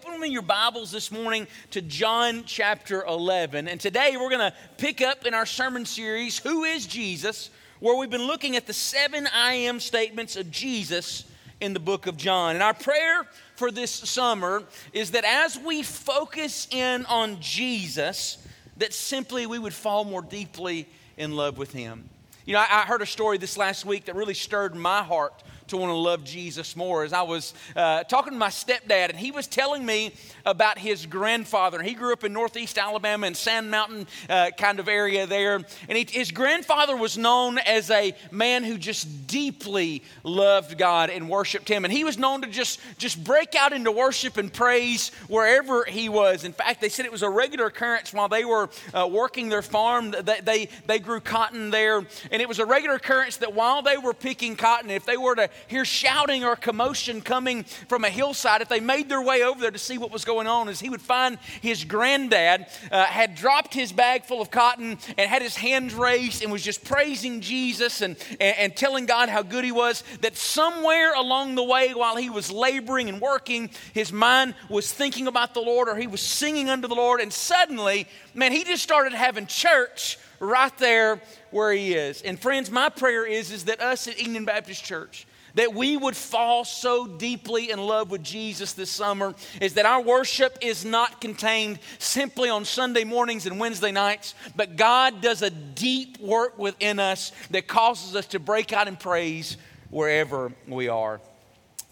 open with me your Bibles this morning to John chapter 11. And today we're going to pick up in our sermon series, Who is Jesus? where we've been looking at the seven I am statements of Jesus in the book of John. And our prayer for this summer is that as we focus in on Jesus, that simply we would fall more deeply in love with him. You know, I, heard a story this last week that really stirred my heart to want to love Jesus more. As I was uh, talking to my stepdad, and he was telling me about his grandfather. He grew up in northeast Alabama in Sand Mountain uh, kind of area there. And he, his grandfather was known as a man who just deeply loved God and worshiped Him. And he was known to just, just break out into worship and praise wherever he was. In fact, they said it was a regular occurrence while they were uh, working their farm. They, they, they grew cotton there. And it was a regular occurrence that while they were picking cotton, if they were to hear shouting or commotion coming from a hillside, if they made their way over there to see what was going on, is he would find his granddad uh, had dropped his bag full of cotton and had his hands raised and was just praising Jesus and, and, and telling God how good he was. That somewhere along the way, while he was laboring and working, his mind was thinking about the Lord or he was singing unto the Lord, and suddenly, man, he just started having church right there where he is. And friends, my prayer is, is that us at Enon Baptist Church, that we would fall so deeply in love with Jesus this summer is that our worship is not contained simply on Sunday mornings and Wednesday nights, but God does a deep work within us that causes us to break out in praise wherever we are.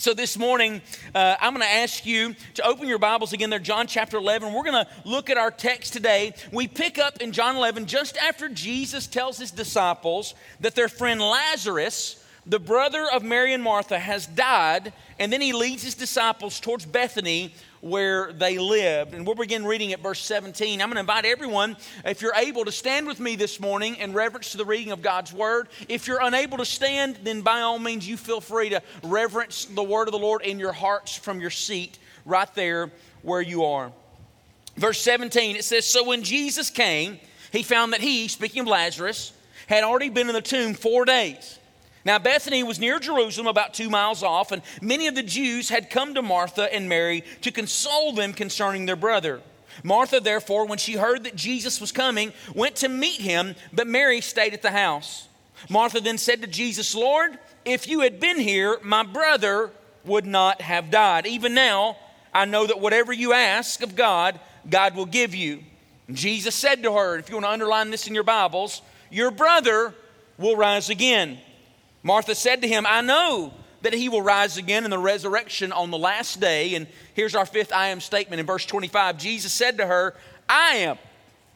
So, this morning, uh, I'm going to ask you to open your Bibles again there, John chapter 11. We're going to look at our text today. We pick up in John 11 just after Jesus tells his disciples that their friend Lazarus, the brother of Mary and Martha, has died, and then he leads his disciples towards Bethany where they lived. And we'll begin reading at verse 17. I'm going to invite everyone, if you're able, to stand with me this morning in reverence to the reading of God's word. If you're unable to stand, then by all means, you feel free to reverence the word of the Lord in your hearts from your seat right there where you are. Verse 17, it says, So when Jesus came, he found that he, speaking of Lazarus, had already been in the tomb four days. Now, Bethany was near Jerusalem, about two miles off, and many of the Jews had come to Martha and Mary to console them concerning their brother. Martha, therefore, when she heard that Jesus was coming, went to meet him, but Mary stayed at the house. Martha then said to Jesus, Lord, if you had been here, my brother would not have died. Even now, I know that whatever you ask of God, God will give you. Jesus said to her, if you want to underline this in your Bibles, your brother will rise again. Martha said to him, I know that he will rise again in the resurrection on the last day. And here's our fifth I am statement in verse 25. Jesus said to her, I am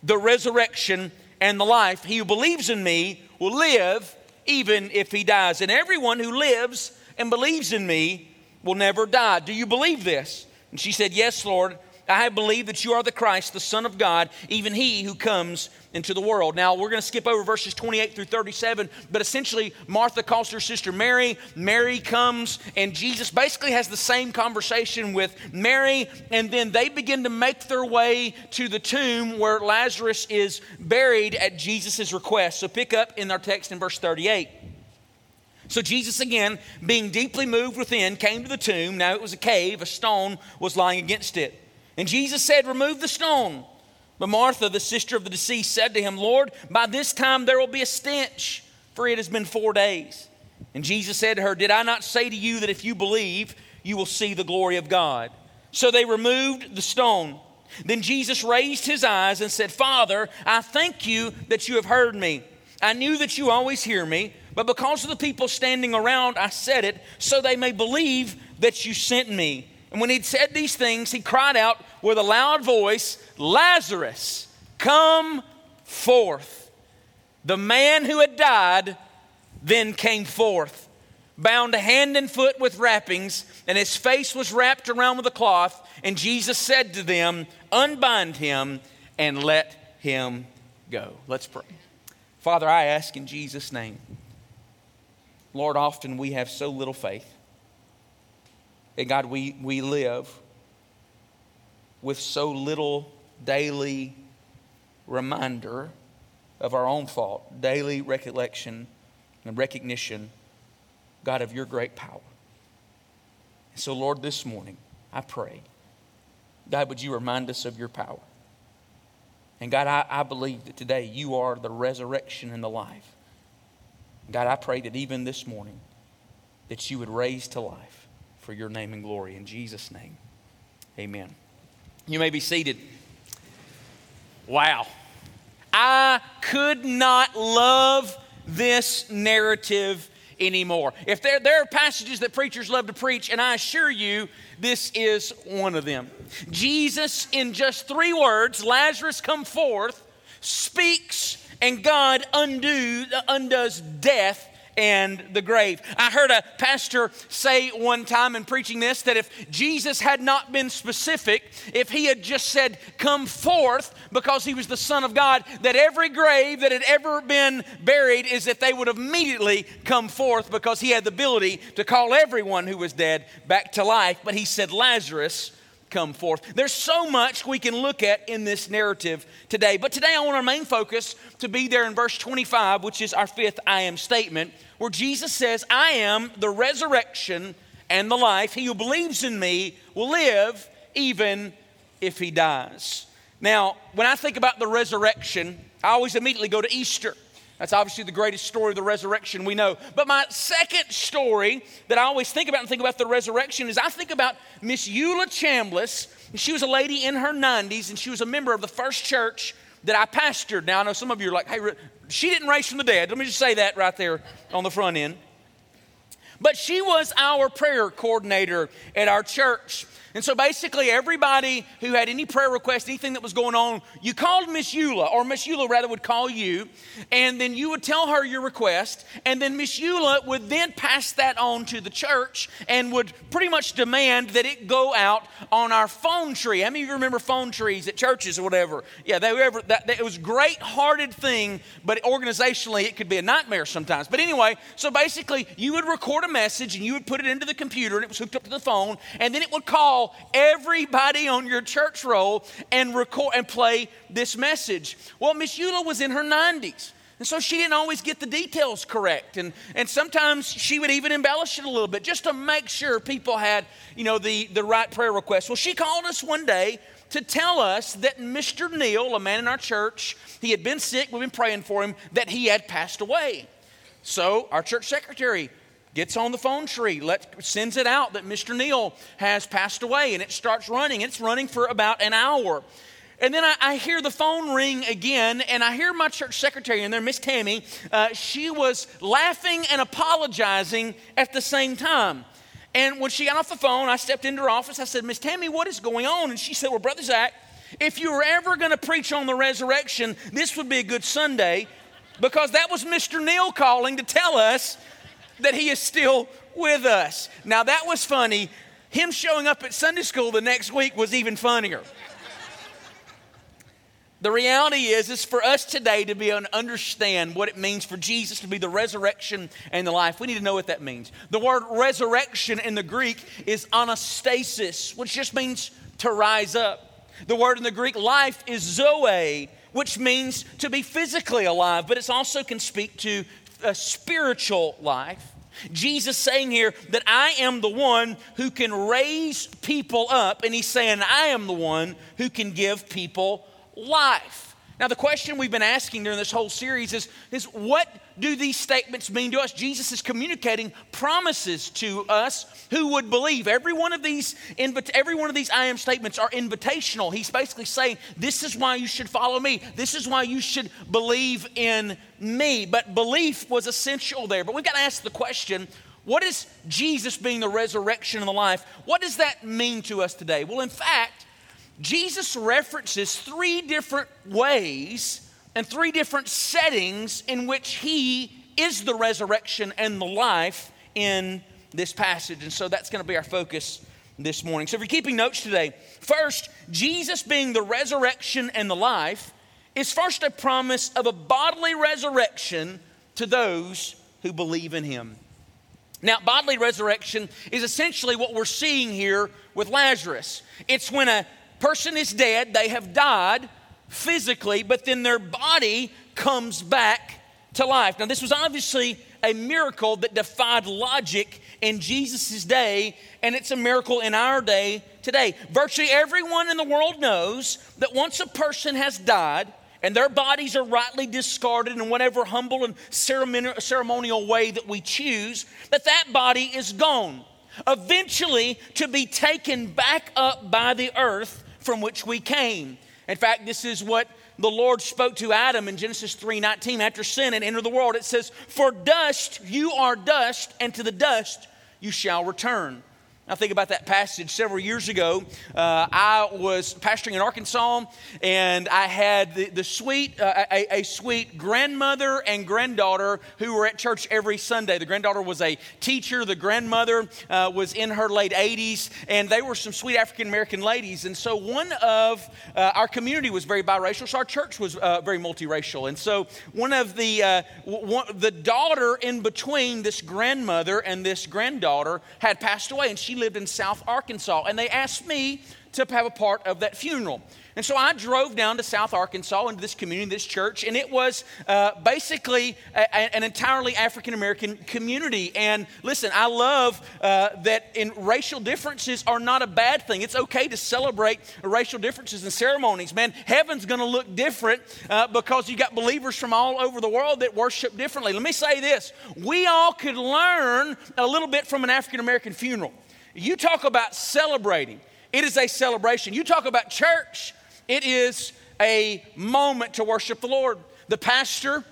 the resurrection and the life. He who believes in me will live even if he dies. And everyone who lives and believes in me will never die. Do you believe this? And she said, Yes, Lord. I believe that you are the Christ, the Son of God, even he who comes into the world. Now, we're going to skip over verses 28 through 37, but essentially, Martha calls her sister Mary. Mary comes, and Jesus basically has the same conversation with Mary, and then they begin to make their way to the tomb where Lazarus is buried at Jesus' request. So, pick up in our text in verse 38. So Jesus, again, being deeply moved within, came to the tomb. Now it was a cave, a stone was lying against it. And Jesus said, Remove the stone. But Martha, the sister of the deceased, said to him, Lord, by this time there will be a stench, for it has been four days. And Jesus said to her, Did I not say to you that if you believe, you will see the glory of God? So they removed the stone. Then Jesus raised his eyes and said, Father, I thank you that you have heard me. I knew that you always hear me, but because of the people standing around, I said it, so they may believe that you sent me. And when he'd said these things, he cried out with a loud voice, Lazarus, come forth. The man who had died then came forth, bound hand and foot with wrappings, and his face was wrapped around with a cloth. And Jesus said to them, Unbind him and let him go. Let's pray. Father, I ask in Jesus' name. Lord, often we have so little faith. And God, we, we live with so little daily reminder of our own fault, daily recollection and recognition, God, of your great power. And So, Lord, this morning, I pray God, would you remind us of your power? And God, I, I believe that today you are the resurrection and the life. God, I pray that even this morning, that you would raise to life for your name and glory. In Jesus' name, amen. You may be seated. Wow. I could not love this narrative anymore. If there, there are passages that preachers love to preach, and I assure you, this is one of them. Jesus, in just three words, Lazarus come forth, speaks, and God undo, undoes death and the grave. I heard a pastor say one time in preaching this that if Jesus had not been specific, if he had just said, Come forth, because he was the Son of God, that every grave that had ever been buried is that they would have immediately come forth because he had the ability to call everyone who was dead back to life. But he said, Lazarus, come forth. There's so much we can look at in this narrative today. But today I want our main focus to be there in verse 25, which is our fifth I am statement, where Jesus says, I am the resurrection and the life. He who believes in me will live even if he dies. Now, when I think about the resurrection, I always immediately go to Easter. That's obviously the greatest story of the resurrection we know. But my second story that I always think about and think about the resurrection is I think about Miss Eula Chambliss. She was a lady in her 90s and she was a member of the first church that I pastored. Now, I know some of you are like, hey, she didn't raise from the dead. Let me just say that right there on the front end. But she was our prayer coordinator at our church. And so basically, everybody who had any prayer request, anything that was going on, you called Miss Eula, or Miss Eula rather would call you, and then you would tell her your request, and then Miss Eula would then pass that on to the church and would pretty much demand that it go out on our phone tree. How many of you remember phone trees at churches or whatever? Yeah, they were ever, that, that, it was a great-hearted thing, but organizationally it could be a nightmare sometimes. But anyway, so basically, you would record a message and you would put it into the computer, and it was hooked up to the phone, and then it would call call everybody on your church roll and record and play this message. Well, Miss Eula was in her 90s. And so she didn't always get the details correct. And, and sometimes she would even embellish it a little bit just to make sure people had, you know, the, the right prayer request. Well, she called us one day to tell us that Mr. Neal, a man in our church, he had been sick, we've been praying for him, that he had passed away. So our church secretary gets on the phone tree, let, sends it out that Mr. Neil has passed away, and it starts running. It's running for about an hour. And then I, I, hear the phone ring again, and I hear my church secretary in there, Miss Tammy. Uh, she was laughing and apologizing at the same time. And when she got off the phone, I stepped into her office. I said, Miss Tammy, what is going on? And she said, Well, Brother Zac, if you were ever going to preach on the resurrection, this would be a good Sunday because that was Mr. Neil calling to tell us that he is still with us. Now, that was funny. Him showing up at Sunday school the next week was even funnier. The reality is, is for us today to be able to understand what it means for Jesus to be the resurrection and the life. We need to know what that means. The word resurrection in the Greek is anastasis, which just means to rise up. The word in the Greek life is zoe, which means to be physically alive, but it also can speak to a spiritual life. Jesus saying here that I am the one who can raise people up, and he's saying I am the one who can give people life. Now, the question we've been asking during this whole series is, is what do these statements mean to us? Jesus is communicating promises to us who would believe. Every one of these, every one of these I am statements are invitational. He's basically saying, This is why you should follow me. This is why you should believe in me. But belief was essential there. But we've got to ask the question what is Jesus being the resurrection and the life? What does that mean to us today? Well, in fact, Jesus references three different ways and three different settings in which he is the resurrection and the life in this passage. And so that's going to be our focus this morning. So if you're keeping notes today, first, Jesus being the resurrection and the life is first a promise of a bodily resurrection to those who believe in him. Now, bodily resurrection is essentially what we're seeing here with Lazarus. It's when a person is dead, they have died physically, but then their body comes back to life. Now, this was obviously a miracle that defied logic in Jesus' day, and it's a miracle in our day today. Virtually everyone in the world knows that once a person has died, and their bodies are rightly discarded in whatever humble and ceremonial way that we choose, that that body is gone, eventually to be taken back up by the earth from which we came. In fact, this is what the Lord spoke to Adam in Genesis 3:19 after sin and entered the world. It says, "For dust you are dust, and to the dust you shall return." I think about that passage several years ago. Uh, I was pastoring in Arkansas, and I had the, the sweet, uh, a, a, sweet grandmother and granddaughter who were at church every Sunday. The granddaughter was a teacher. The grandmother uh, was in her late 80s, and they were some sweet African American ladies. And so one of uh, our community was very biracial, so our church was uh, very multiracial. And so one of the uh, one, the daughter in between this grandmother and this granddaughter had passed away, and she lived in South Arkansas, and they asked me to have a part of that funeral. And so I drove down to South Arkansas into this community, this church, and it was uh, basically a, an entirely African American community. And listen, I love uh, that in racial differences are not a bad thing. It's okay to celebrate racial differences and ceremonies. Man, heaven's going to look different uh, because you got believers from all over the world that worship differently. Let me say this: we all could learn a little bit from an African American funeral. You talk about celebrating, it is a celebration. You talk about church, it is a moment to worship the Lord. The pastor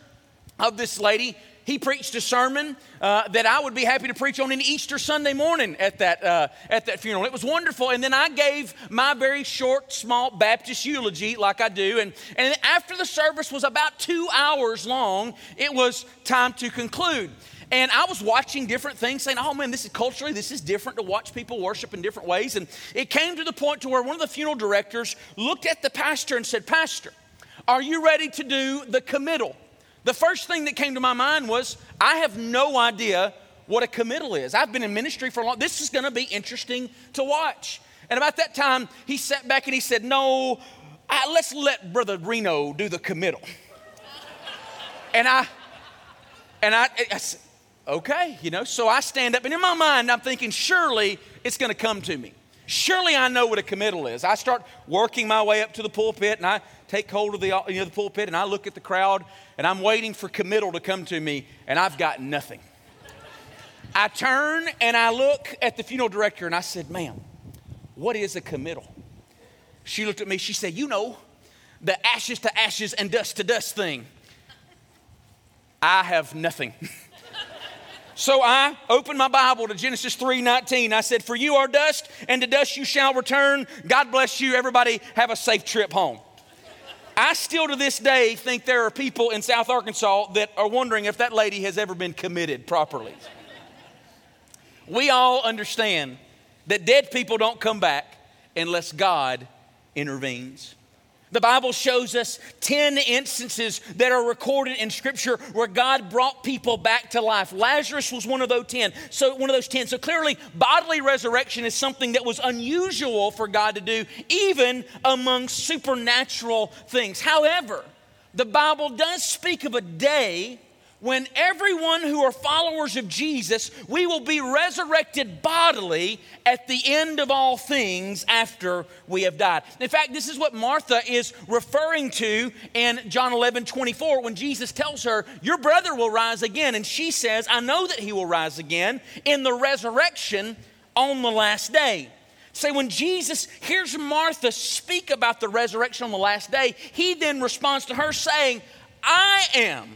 of this lady, he preached a sermon uh, that I would be happy to preach on an Easter Sunday morning at that, uh, at that funeral. It was wonderful. And then I gave my very short, small Baptist eulogy, like I do. And, and after the service was about two hours long, it was time to conclude. And I was watching different things saying, oh man, this is culturally, this is different to watch people worship in different ways. And it came to the point to where one of the funeral directors looked at the pastor and said, Pastor, are you ready to do the committal? The first thing that came to my mind was, I have no idea what a committal is. I've been in ministry for a long This is going to be interesting to watch. And about that time, he sat back and he said, No, I, let's let Brother Reno do the committal. and I, and I, I, okay, you know. So I stand up, and in my mind, I'm thinking, surely it's going to come to me. Surely I know what a committal is. I start working my way up to the pulpit, and I take hold of the, you know, the pulpit, and I look at the crowd, and I'm waiting for committal to come to me, and I've got nothing. I turn and I look at the funeral director, and I said, ma'am, what is a committal? She looked at me, she said, you know, the ashes to ashes and dust to dust thing. I have nothing. So I opened my Bible to Genesis 3:19. I said, "For you are dust, and to dust you shall return. God bless you. Everybody have a safe trip home." I still to this day think there are people in South Arkansas that are wondering if that lady has ever been committed properly. we all understand that dead people don't come back unless God intervenes. The Bible shows us 10 instances that are recorded in Scripture where God brought people back to life. Lazarus was one of those 10. So, one of those 10. So, clearly, bodily resurrection is something that was unusual for God to do, even among supernatural things. However, the Bible does speak of a day when everyone who are followers of Jesus, we will be resurrected bodily at the end of all things after we have died. In fact, this is what Martha is referring to in John 11 24 when Jesus tells her, Your brother will rise again. And she says, I know that he will rise again in the resurrection on the last day. Say, when Jesus hears Martha speak about the resurrection on the last day, he then responds to her saying, I am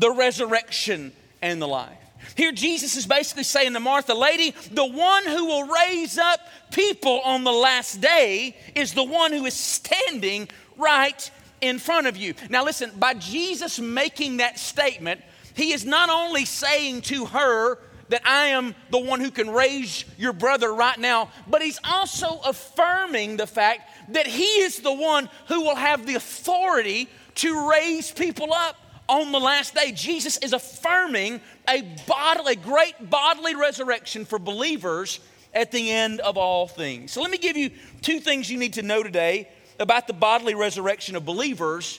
the resurrection and the life. Here, Jesus is basically saying to Martha, Lady, the one who will raise up people on the last day is the one who is standing right in front of you. Now, listen, by Jesus making that statement, he is not only saying to her, that I am the one who can raise your brother right now, but he's also affirming the fact that he is the one who will have the authority to raise people up on the last day, Jesus is affirming a bodily, great bodily resurrection for believers at the end of all things. So let me give you two things you need to know today about the bodily resurrection of believers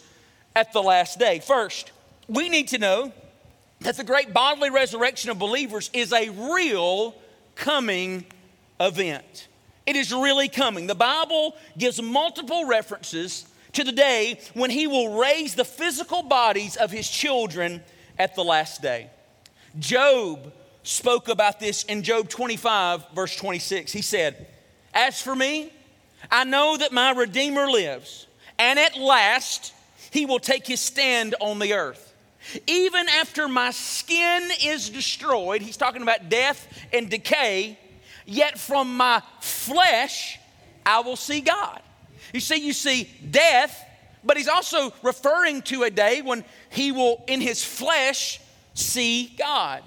at the last day. First, we need to know that the great bodily resurrection of believers is a real coming event. It is really coming. The Bible gives multiple references to the day when he will raise the physical bodies of his children at the last day. Job spoke about this in Job 25, verse 26. He said, As for me, I know that my Redeemer lives, and at last he will take his stand on the earth. Even after my skin is destroyed, he's talking about death and decay, yet from my flesh I will see God. You see, you see death, but he's also referring to a day when he will, in his flesh, see God.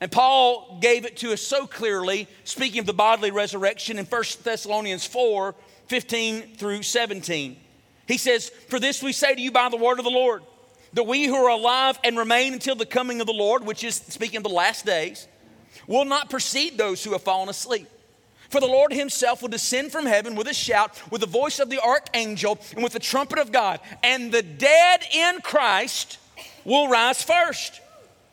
And Paul gave it to us so clearly, speaking of the bodily resurrection in 1 Thessalonians 4 15 through 17. He says, For this we say to you by the word of the Lord, that we who are alive and remain until the coming of the Lord, which is speaking of the last days, will not precede those who have fallen asleep. For the Lord himself will descend from heaven with a shout, with the voice of the archangel, and with the trumpet of God, and the dead in Christ will rise first.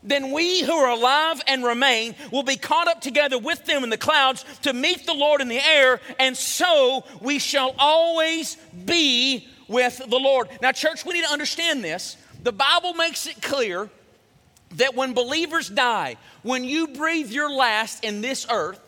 Then we who are alive and remain will be caught up together with them in the clouds to meet the Lord in the air, and so we shall always be with the Lord. Now, church, we need to understand this. The Bible makes it clear that when believers die, when you breathe your last in this earth,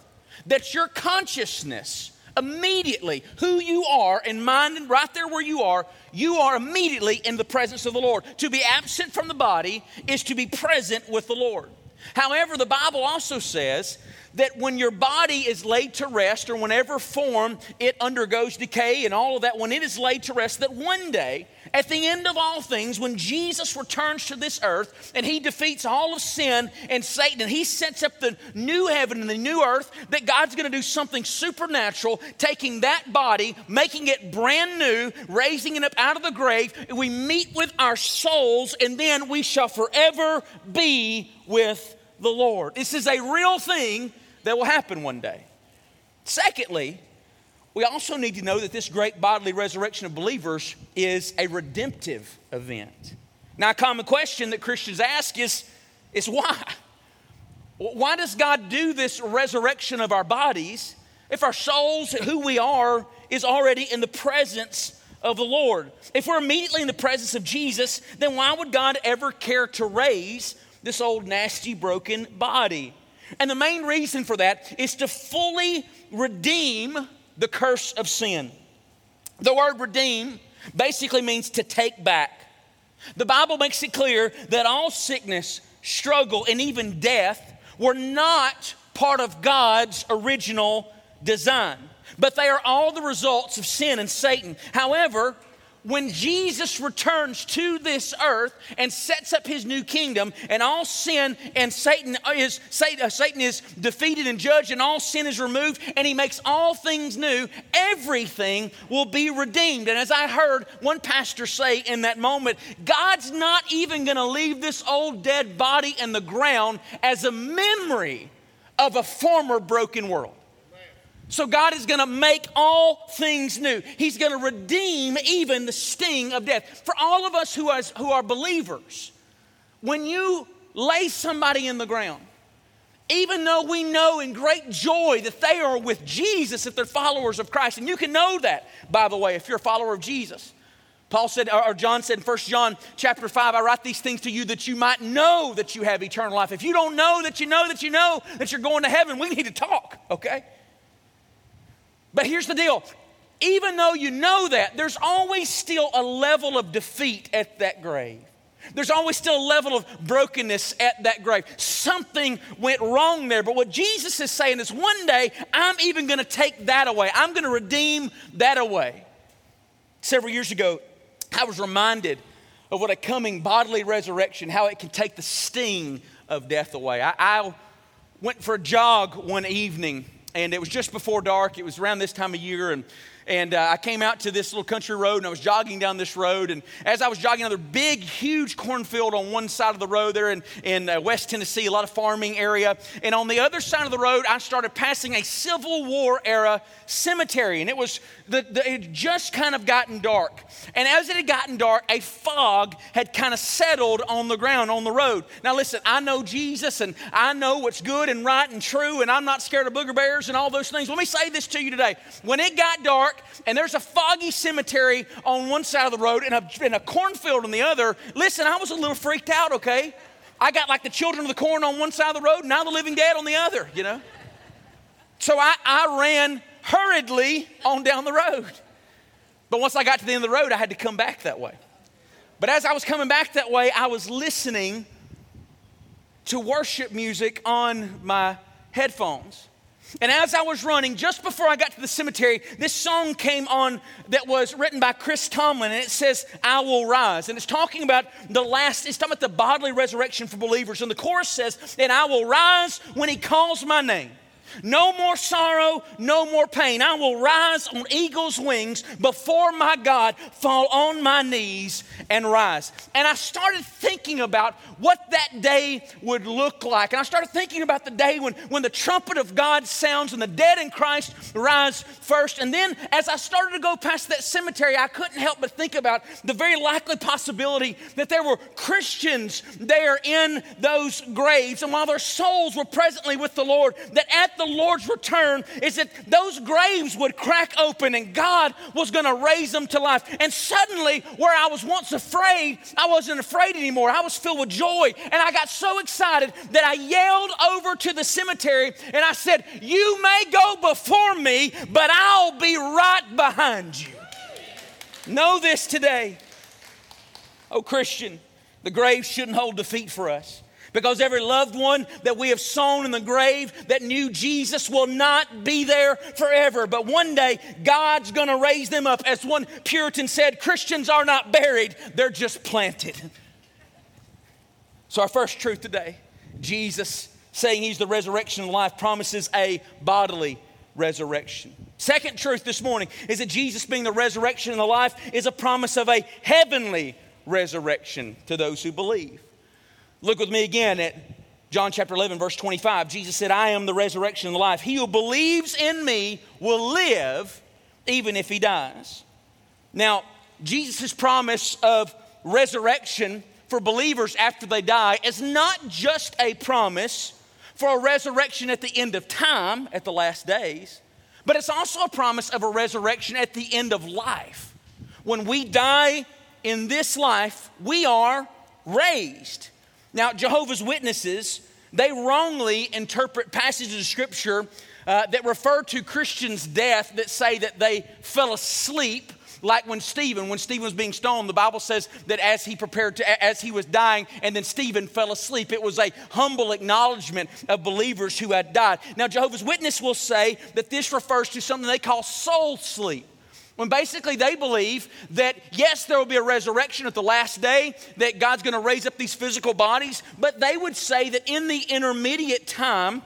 that your consciousness immediately, who you are and mind and right there where you are, you are immediately in the presence of the Lord. To be absent from the body is to be present with the Lord. However, the Bible also says that when your body is laid to rest, or whenever form it undergoes decay and all of that, when it is laid to rest, that one day, at the end of all things, when Jesus returns to this earth and he defeats all of sin and Satan and he sets up the new heaven and the new earth, that God's going to do something supernatural, taking that body, making it brand new, raising it up out of the grave. We meet with our souls, and then we shall forever be with the Lord. This is a real thing that will happen one day. Secondly, we also need to know that this great bodily resurrection of believers is a redemptive event. Now, a common question that Christians ask is, is why? Why does God do this resurrection of our bodies if our souls, who we are, is already in the presence of the Lord? If we're immediately in the presence of Jesus, then why would God ever care to raise this old nasty broken body? And the main reason for that is to fully redeem the curse of sin. The word redeem basically means to take back. The Bible makes it clear that all sickness, struggle, and even death were not part of God's original design, but they are all the results of sin and Satan. However, when Jesus returns to this earth and sets up his new kingdom, and all sin and Satan is uh, Satan is defeated and judged, and all sin is removed, and he makes all things new, everything will be redeemed. And as I heard one pastor say in that moment, God's not even going to leave this old dead body in the ground as a memory of a former broken world. So God is going to make all things new. He's going to redeem even the sting of death. For all of us who are, who are believers, when you lay somebody in the ground, even though we know in great joy that they are with Jesus if they're followers of Christ, and you can know that, by the way, if you're a follower of Jesus. Paul said, or John said in 1 John chapter 5, I write these things to you that you might know that you have eternal life. If you don't know that you know that you know that you're going to heaven, we need to talk, okay? But here's the deal even though you know that, there's always still a level of defeat at that grave. There's always still a level of brokenness at that grave. Something went wrong there. But what Jesus is saying is one day, I'm even going to take that away. I'm going to redeem that away. Several years ago, I was reminded of what a coming bodily resurrection, how it can take the sting of death away. I, I went for a jog one evening and it was just before dark. It was around this time of year, and and uh, I came out to this little country road and I was jogging down this road. And as I was jogging, another big, huge cornfield on one side of the road there in, in uh, West Tennessee, a lot of farming area. And on the other side of the road, I started passing a Civil War era cemetery. And it was, the, the, it just kind of gotten dark. And as it had gotten dark, a fog had kind of settled on the ground, on the road. Now, listen, I know Jesus and I know what's good and right and true, and I'm not scared of booger bears and all those things. Let me say this to you today. When it got dark and there's a foggy cemetery on one side of the road and a, and a cornfield on the other, listen, I was a little freaked out, okay? I got like the children of the corn on one side of the road, now the living dead on the other, you know? So I, I ran hurriedly on down the road. But once I got to the end of the road, I had to come back that way. But as I was coming back that way, I was listening to worship music on my headphones. And as I was running, just before I got to the cemetery, this song came on that was written by Chris Tomlin, and it says, I will rise. And it's talking about the last, it's talking about the bodily resurrection for believers. And the chorus says, And I will rise when he calls my name. No more sorrow, no more pain. I will rise on eagle's wings before my God, fall on my knees and rise. And I started thinking about what that day would look like. And I started thinking about the day when, when the trumpet of God sounds and the dead in Christ rise first. And then as I started to go past that cemetery, I couldn't help but think about the very likely possibility that there were Christians there in those graves. And while their souls were presently with the Lord, that at the Lord's return is that those graves would crack open and God was going to raise them to life. And suddenly, where I was once afraid, I wasn't afraid anymore. I was filled with joy. And I got so excited that I yelled over to the cemetery and I said, You may go before me, but I'll be right behind you. Know this today. Oh, Christian, the grave shouldn't hold defeat for us. Because every loved one that we have sown in the grave that knew Jesus will not be there forever. But one day, God's gonna raise them up. As one Puritan said, Christians are not buried, they're just planted. So, our first truth today Jesus saying he's the resurrection and life promises a bodily resurrection. Second truth this morning is that Jesus being the resurrection and the life is a promise of a heavenly resurrection to those who believe. Look with me again at John chapter 11, verse 25. Jesus said, I am the resurrection and the life. He who believes in me will live even if he dies. Now, Jesus' promise of resurrection for believers after they die is not just a promise for a resurrection at the end of time, at the last days, but it's also a promise of a resurrection at the end of life. When we die in this life, we are raised. Now, Jehovah's Witnesses, they wrongly interpret passages of Scripture uh, that refer to Christians' death that say that they fell asleep like when Stephen, when Stephen was being stoned, the Bible says that as he prepared to, as he was dying, and then Stephen fell asleep. It was a humble acknowledgement of believers who had died. Now, Jehovah's Witness will say that this refers to something they call soul sleep. When basically they believe that, yes, there will be a resurrection at the last day, that God's going to raise up these physical bodies, but they would say that in the intermediate time,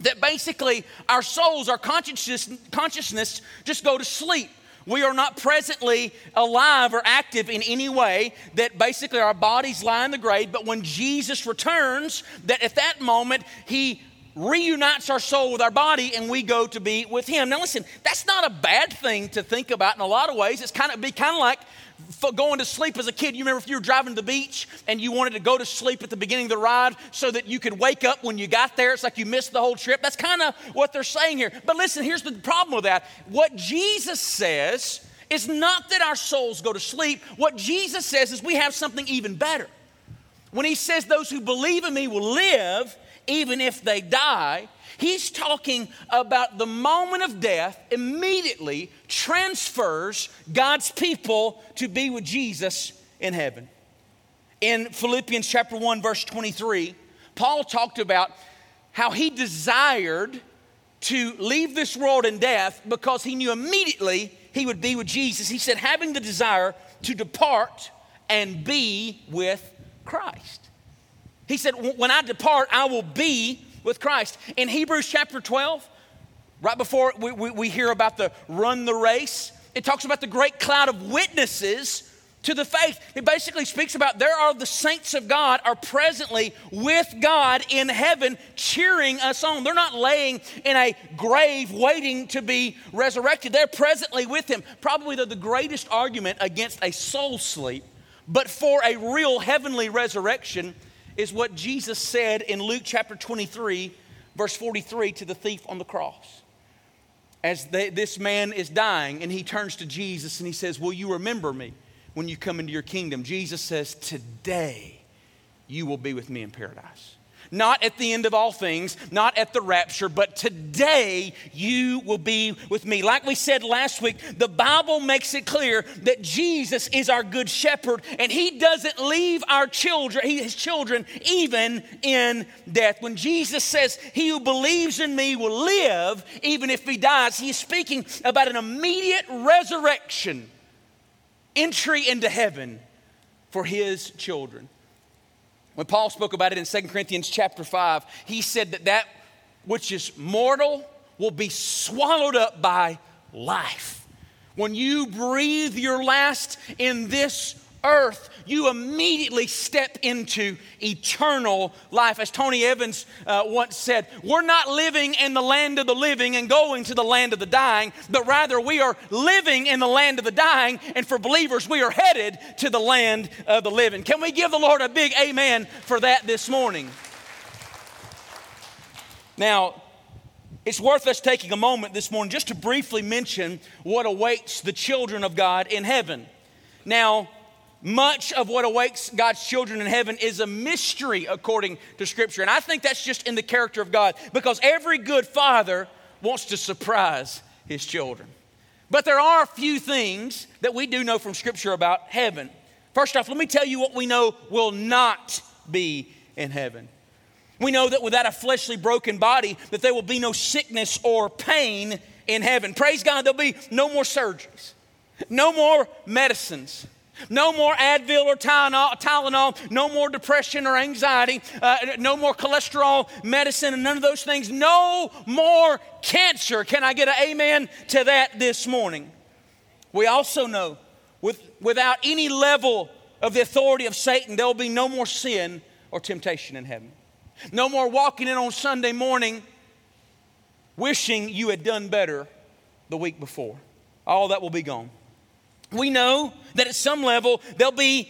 that basically our souls, our consciousness, consciousness just go to sleep. We are not presently alive or active in any way, that basically our bodies lie in the grave, but when Jesus returns, that at that moment, He reunites our soul with our body and we go to be with him. Now listen, that's not a bad thing to think about in a lot of ways. It's kind of be kind of like going to sleep as a kid. You remember if you were driving to the beach and you wanted to go to sleep at the beginning of the ride so that you could wake up when you got there. It's like you missed the whole trip. That's kind of what they're saying here. But listen, here's the problem with that. What Jesus says is not that our souls go to sleep. What Jesus says is we have something even better. When he says those who believe in me will live, even if they die, he's talking about the moment of death immediately transfers God's people to be with Jesus in heaven. In Philippians chapter 1 verse 23, Paul talked about how he desired to leave this world in death because he knew immediately he would be with Jesus. He said having the desire to depart and be with Christ. He said, When I depart, I will be with Christ. In Hebrews chapter 12, Right before we, we, we hear about the run the race, it talks about the great cloud of witnesses to the faith. It basically speaks about there are the saints of God are presently with God in heaven cheering us on. They're not laying in a grave waiting to be resurrected. They're presently with him. Probably the, the greatest argument against a soul sleep, but for a real heavenly resurrection is what Jesus said in Luke chapter 23 verse 43 to the thief on the cross. As they, this man is dying and he turns to Jesus and he says, "Will you remember me?" when you come into your kingdom. Jesus says, Today you will be with me in paradise. Not at the end of all things, not at the rapture, but today you will be with me. Like we said last week, the Bible makes it clear that Jesus is our good shepherd and he doesn't leave our children, his children, even in death. When Jesus says, He who believes in me will live even if he dies, he's speaking about an immediate resurrection entry into heaven for his children. When Paul spoke about it in 2 Corinthians chapter 5, he said that that which is mortal will be swallowed up by life. When you breathe your last in this earth, you immediately step into eternal life. As Tony Evans uh, once said, we're not living in the land of the living and going to the land of the dying, but rather we are living in the land of the dying, and for believers, we are headed to the land of the living. Can we give the Lord a big amen for that this morning? Now, it's worth us taking a moment this morning just to briefly mention what awaits the children of God in heaven. Now, much of what awaits God's children in heaven is a mystery according to Scripture. And I think that's just in the character of God because every good father wants to surprise his children. But there are a few things that we do know from Scripture about heaven. First off, let me tell you what we know will not be in heaven. We know that without a fleshly broken body that there will be no sickness or pain in heaven. Praise God, there'll be no more surgeries, no more medicines, no more Advil or Tylenol, no more depression or anxiety, uh, no more cholesterol medicine, and none of those things. No more cancer. Can I get an amen to that this morning? We also know with, without any level of the authority of Satan, there will be no more sin or temptation in heaven. No more walking in on Sunday morning wishing you had done better the week before. All that will be gone we know that at some level there'll be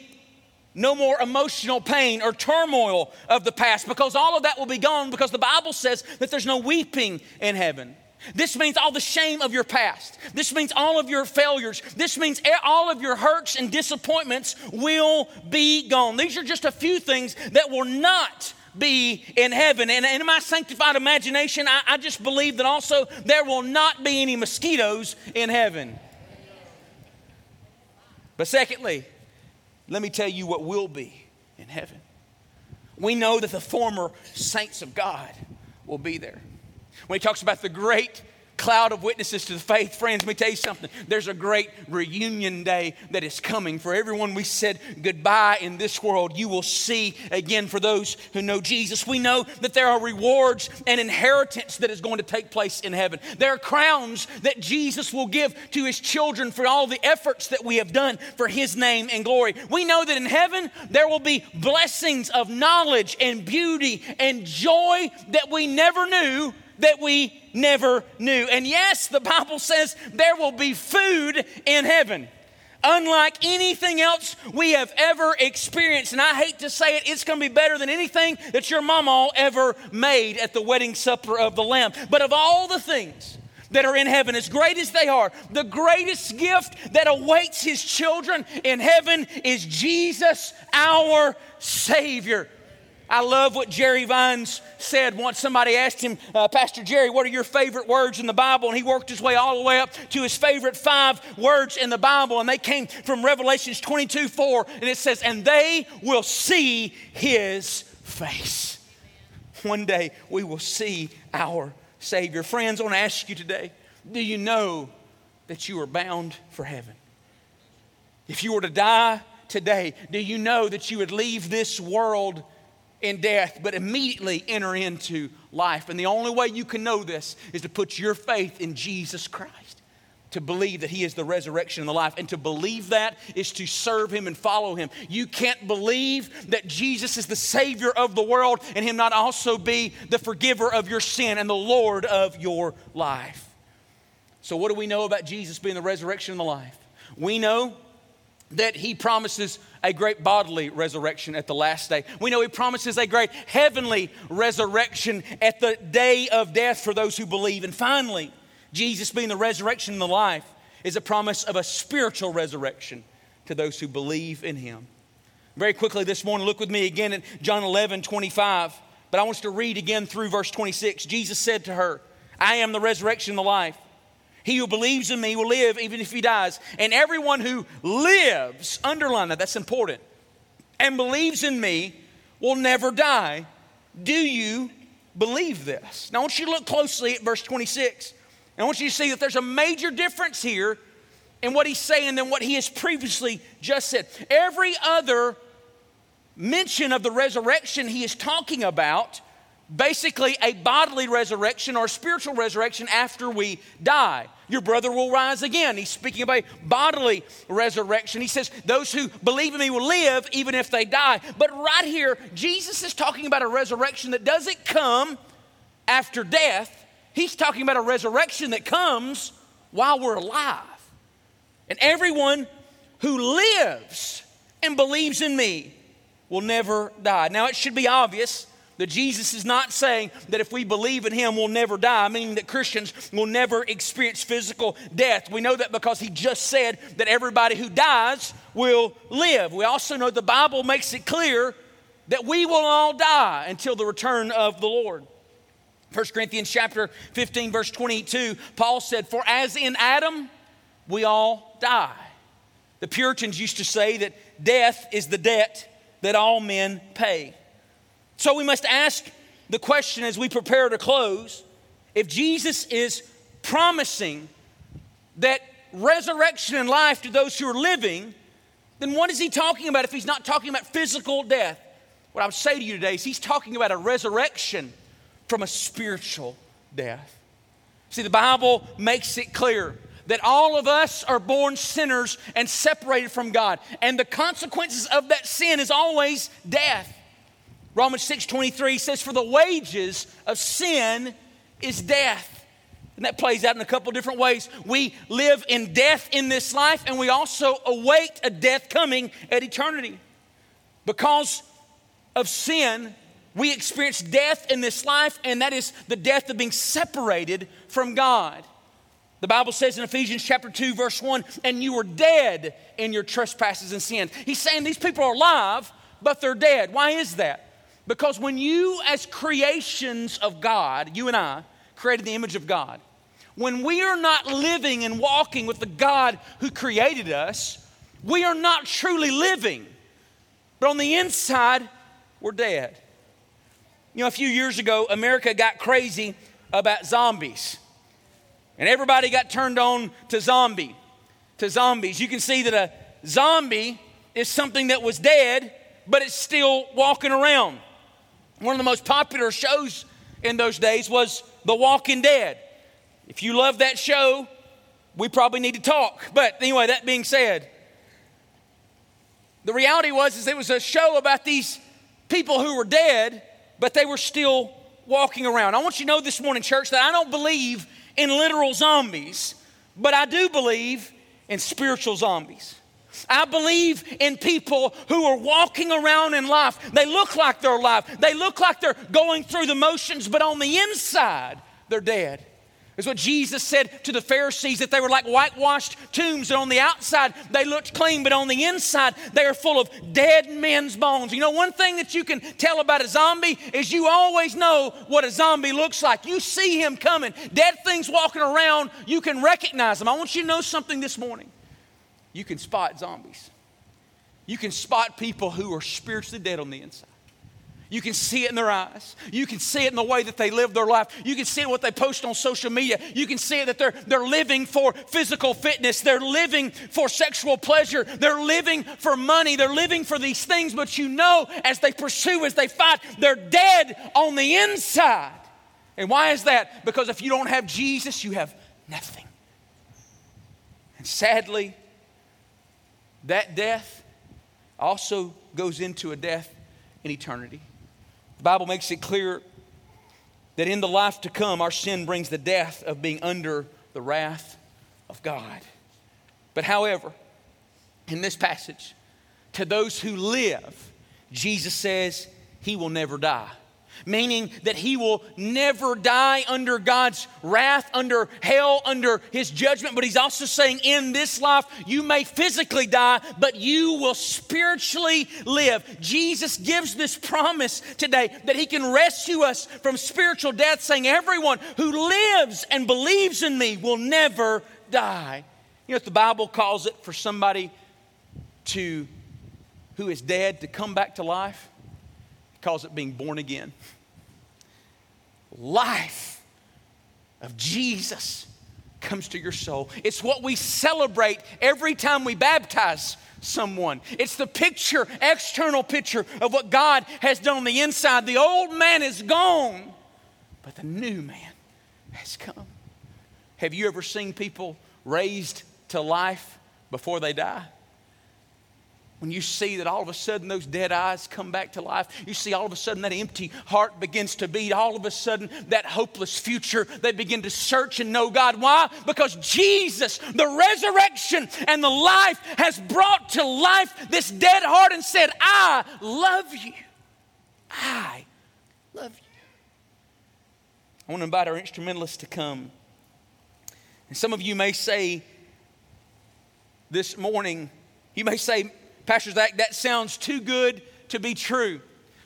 no more emotional pain or turmoil of the past because all of that will be gone because the Bible says that there's no weeping in heaven. This means all the shame of your past. This means all of your failures. This means all of your hurts and disappointments will be gone. These are just a few things that will not be in heaven. And in my sanctified imagination, I, I just believe that also there will not be any mosquitoes in heaven. But secondly, let me tell you what will be in heaven. We know that the former saints of God will be there. When he talks about the great cloud of witnesses to the faith. Friends, let me tell you something. There's a great reunion day that is coming. For everyone we said goodbye in this world, you will see again for those who know Jesus. We know that there are rewards and inheritance that is going to take place in heaven. There are crowns that Jesus will give to his children for all the efforts that we have done for his name and glory. We know that in heaven there will be blessings of knowledge and beauty and joy that we never knew that we never knew. And yes, the Bible says there will be food in heaven. Unlike anything else we have ever experienced. And I hate to say it, it's going to be better than anything that your mama ever made at the wedding supper of the Lamb. But of all the things, that are in heaven, as great as they are, the greatest gift that awaits his children in heaven is Jesus, our Savior. I love what Jerry Vines said once somebody asked him, uh, Pastor Jerry, what are your favorite words in the Bible? And he worked his way all the way up to his favorite five words in the Bible. And they came from Revelations 22 4. And it says, And they will see his face. One day we will see our Savior. Friends, I want to ask you today do you know that you are bound for heaven? If you were to die today, do you know that you would leave this world in death, but immediately enter into life. And the only way you can know this is to put your faith in Jesus Christ, to believe that He is the resurrection and the life. And to believe that is to serve Him and follow Him. You can't believe that Jesus is the Savior of the world and Him not also be the forgiver of your sin and the Lord of your life. So, what do we know about Jesus being the resurrection and the life? We know that he promises a great bodily resurrection at the last day. We know he promises a great heavenly resurrection at the day of death for those who believe. And finally, Jesus being the resurrection and the life is a promise of a spiritual resurrection to those who believe in him. Very quickly this morning, look with me again at John 11 25. But I want us to read again through verse 26. Jesus said to her, I am the resurrection and the life. He who believes in me will live even if he dies. And everyone who lives, underline that, that's important, and believes in me will never die. Do you believe this? Now, I want you to look closely at verse 26. And I want you to see that there's a major difference here in what he's saying than what he has previously just said. Every other mention of the resurrection he is talking about basically a bodily resurrection or spiritual resurrection after we die. Your brother will rise again. He's speaking of a bodily resurrection. He says, Those who believe in me will live even if they die. But right here, Jesus is talking about a resurrection that doesn't come after death. He's talking about a resurrection that comes while we're alive. And everyone who lives and believes in me will never die. Now, it should be obvious that Jesus is not saying that if we believe in him, we'll never die, meaning that Christians will never experience physical death. We know that because he just said that everybody who dies will live. We also know the Bible makes it clear that we will all die until the return of the Lord. 1 Corinthians chapter 15 verse 22, Paul said, "For as in Adam we all die." The Puritans used to say that death is the debt that all men pay. So we must ask the question as we prepare to close if Jesus is promising that resurrection and life to those who are living, then what is he talking about if he's not talking about physical death? What I would say to you today is he's talking about a resurrection from a spiritual death. See, the Bible makes it clear that all of us are born sinners and separated from God. And the consequences of that sin is always death. Romans 6:23 says for the wages of sin is death. And that plays out in a couple different ways. We live in death in this life and we also await a death coming at eternity. Because of sin, we experience death in this life and that is the death of being separated from God. The Bible says in Ephesians chapter 2 verse 1, and you were dead in your trespasses and sins. He's saying these people are alive, but they're dead. Why is that? Because when you, as creations of God, you and I, created the image of God, when we are not living and walking with the God who created us, we are not truly living. But on the inside, we're dead. You know, a few years ago, America got crazy about zombies. And everybody got turned on to zombie, to zombies. You can see that a zombie is something that was dead, but it's still walking around. One of the most popular shows in those days was The Walking Dead. If you love that show, we probably need to talk. But anyway, that being said, the reality was is it was a show about these people who were dead, but they were still walking around. I want you to know this morning, church, that I don't believe in literal zombies, but I do believe in spiritual zombies. I believe in people who are walking around in life. They look like they're alive, they look like they're going through the motions, but on the inside, they're dead. Is what Jesus said to the Pharisees that they were like whitewashed tombs, and on the outside they looked clean, but on the inside they are full of dead men's bones. You know, one thing that you can tell about a zombie is you always know what a zombie looks like. You see him coming, dead things walking around, you can recognize them. I want you to know something this morning you can spot zombies. You can spot people who are spiritually dead on the inside. You can see it in their eyes. You can see it in the way that they live their life. You can see it what they post on social media. You can see it that they're, they're living for physical fitness. They're living for sexual pleasure. They're living for money. They're living for these things. But you know, as they pursue, as they fight, they're dead on the inside. And why is that? Because if you don't have Jesus, you have nothing. And sadly, that death also goes into a death in eternity. The Bible makes it clear that in the life to come, our sin brings the death of being under the wrath of God. But however, in this passage, to those who live, Jesus says he will never die meaning that he will never die under God's wrath, under hell, under his judgment. But he's also saying, in this life, you may physically die, but you will spiritually live. Jesus gives this promise today that he can rescue us from spiritual death, saying, Everyone who lives and believes in me will never die. You know what the Bible calls it for somebody to who is dead to come back to life? Calls it being born again. Life of Jesus comes to your soul. It's what we celebrate every time we baptize someone. It's the picture, external picture of what God has done on the inside. The old man is gone, but the new man has come. Have you ever seen people raised to life before they die? When you see that all of a sudden those dead eyes come back to life, you see all of a sudden that empty heart begins to beat, all of a sudden that hopeless future, they begin to search and know God. Why? Because Jesus, the resurrection and the life, has brought to life this dead heart and said, I love you. I love you. I want to invite our instrumentalists to come. And some of you may say this morning, you may say, Pastor Zac, that sounds too good to be true.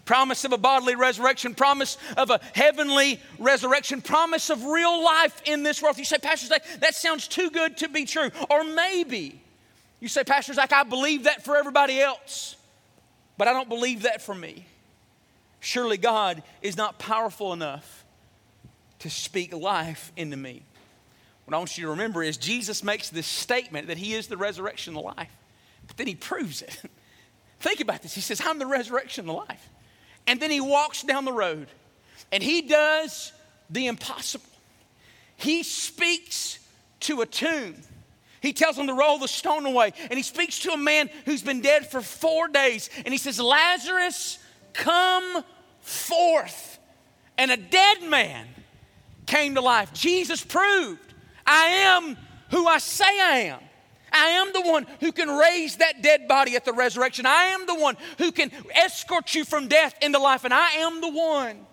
Promise of a bodily resurrection, promise of a heavenly resurrection, promise of real life in this world. You say, Pastor Zac, that sounds too good to be true. Or maybe you say, Pastor Zac, I believe that for everybody else, but I don't believe that for me. Surely God is not powerful enough to speak life into me. What I want you to remember is Jesus makes this statement that He is the resurrection life. But then he proves it. Think about this. He says, I'm the resurrection and the life. And then he walks down the road and he does the impossible. He speaks to a tomb. He tells them to roll the stone away. And he speaks to a man who's been dead for four days. And he says, Lazarus, come forth. And a dead man came to life. Jesus proved, I am who I say I am. I am the one who can raise that dead body at the resurrection. I am the one who can escort you from death into life. And I am the one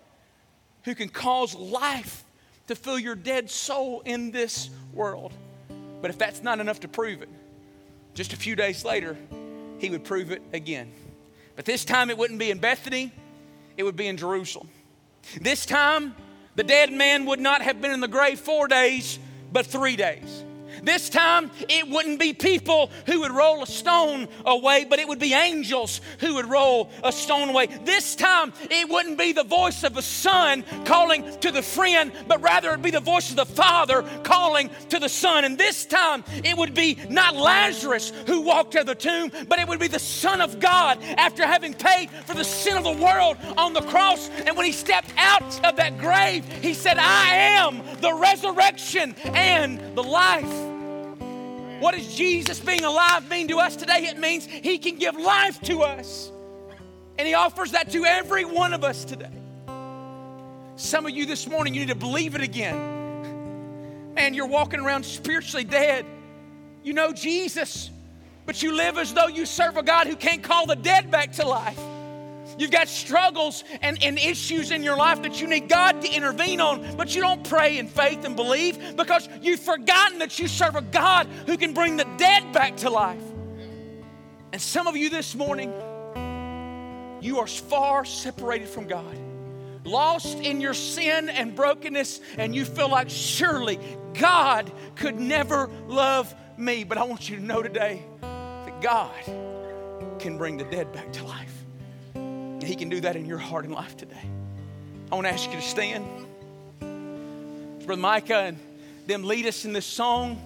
who can cause life to fill your dead soul in this world. But if that's not enough to prove it, just a few days later, he would prove it again. But this time it wouldn't be in Bethany, it would be in Jerusalem. This time, the dead man would not have been in the grave four days, but three days. This time, it wouldn't be people who would roll a stone away, but it would be angels who would roll a stone away. This time, it wouldn't be the voice of a son calling to the friend, but rather it'd be the voice of the father calling to the son. And this time, it would be not Lazarus who walked out of the tomb, but it would be the Son of God after having paid for the sin of the world on the cross. And when he stepped out of that grave, he said, I am the resurrection and the life. What does Jesus being alive mean to us today? It means He can give life to us. And He offers that to every one of us today. Some of you this morning, you need to believe it again. Man, you're walking around spiritually dead. You know Jesus, but you live as though you serve a God who can't call the dead back to life. You've got struggles and, and issues in your life that you need God to intervene on, but you don't pray in faith and believe because you've forgotten that you serve a God who can bring the dead back to life. And some of you this morning, you are far separated from God, lost in your sin and brokenness, and you feel like surely God could never love me. But I want you to know today that God can bring the dead back to life. And He can do that in your heart and life today. I want to ask you to stand. Brother Micah and them lead us in this song.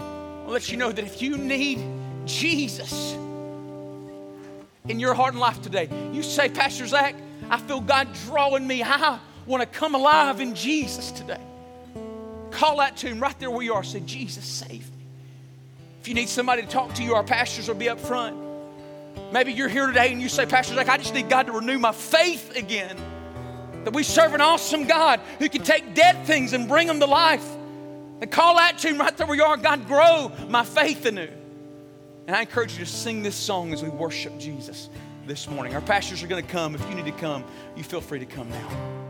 I'll let you know that if you need Jesus in your heart and life today, you say, Pastor Zac, I feel God drawing me. I want to come alive in Jesus today. Call out to Him right there where you are. Say, Jesus, save me. If you need somebody to talk to you, our pastors will be up front. Maybe you're here today and you say, Pastor Zac, I just need God to renew my faith again. That we serve an awesome God who can take dead things and bring them to life. And call out to Him right there where you are God, grow my faith anew. And I encourage you to sing this song as we worship Jesus this morning. Our pastors are going to come. If you need to come, you feel free to come now.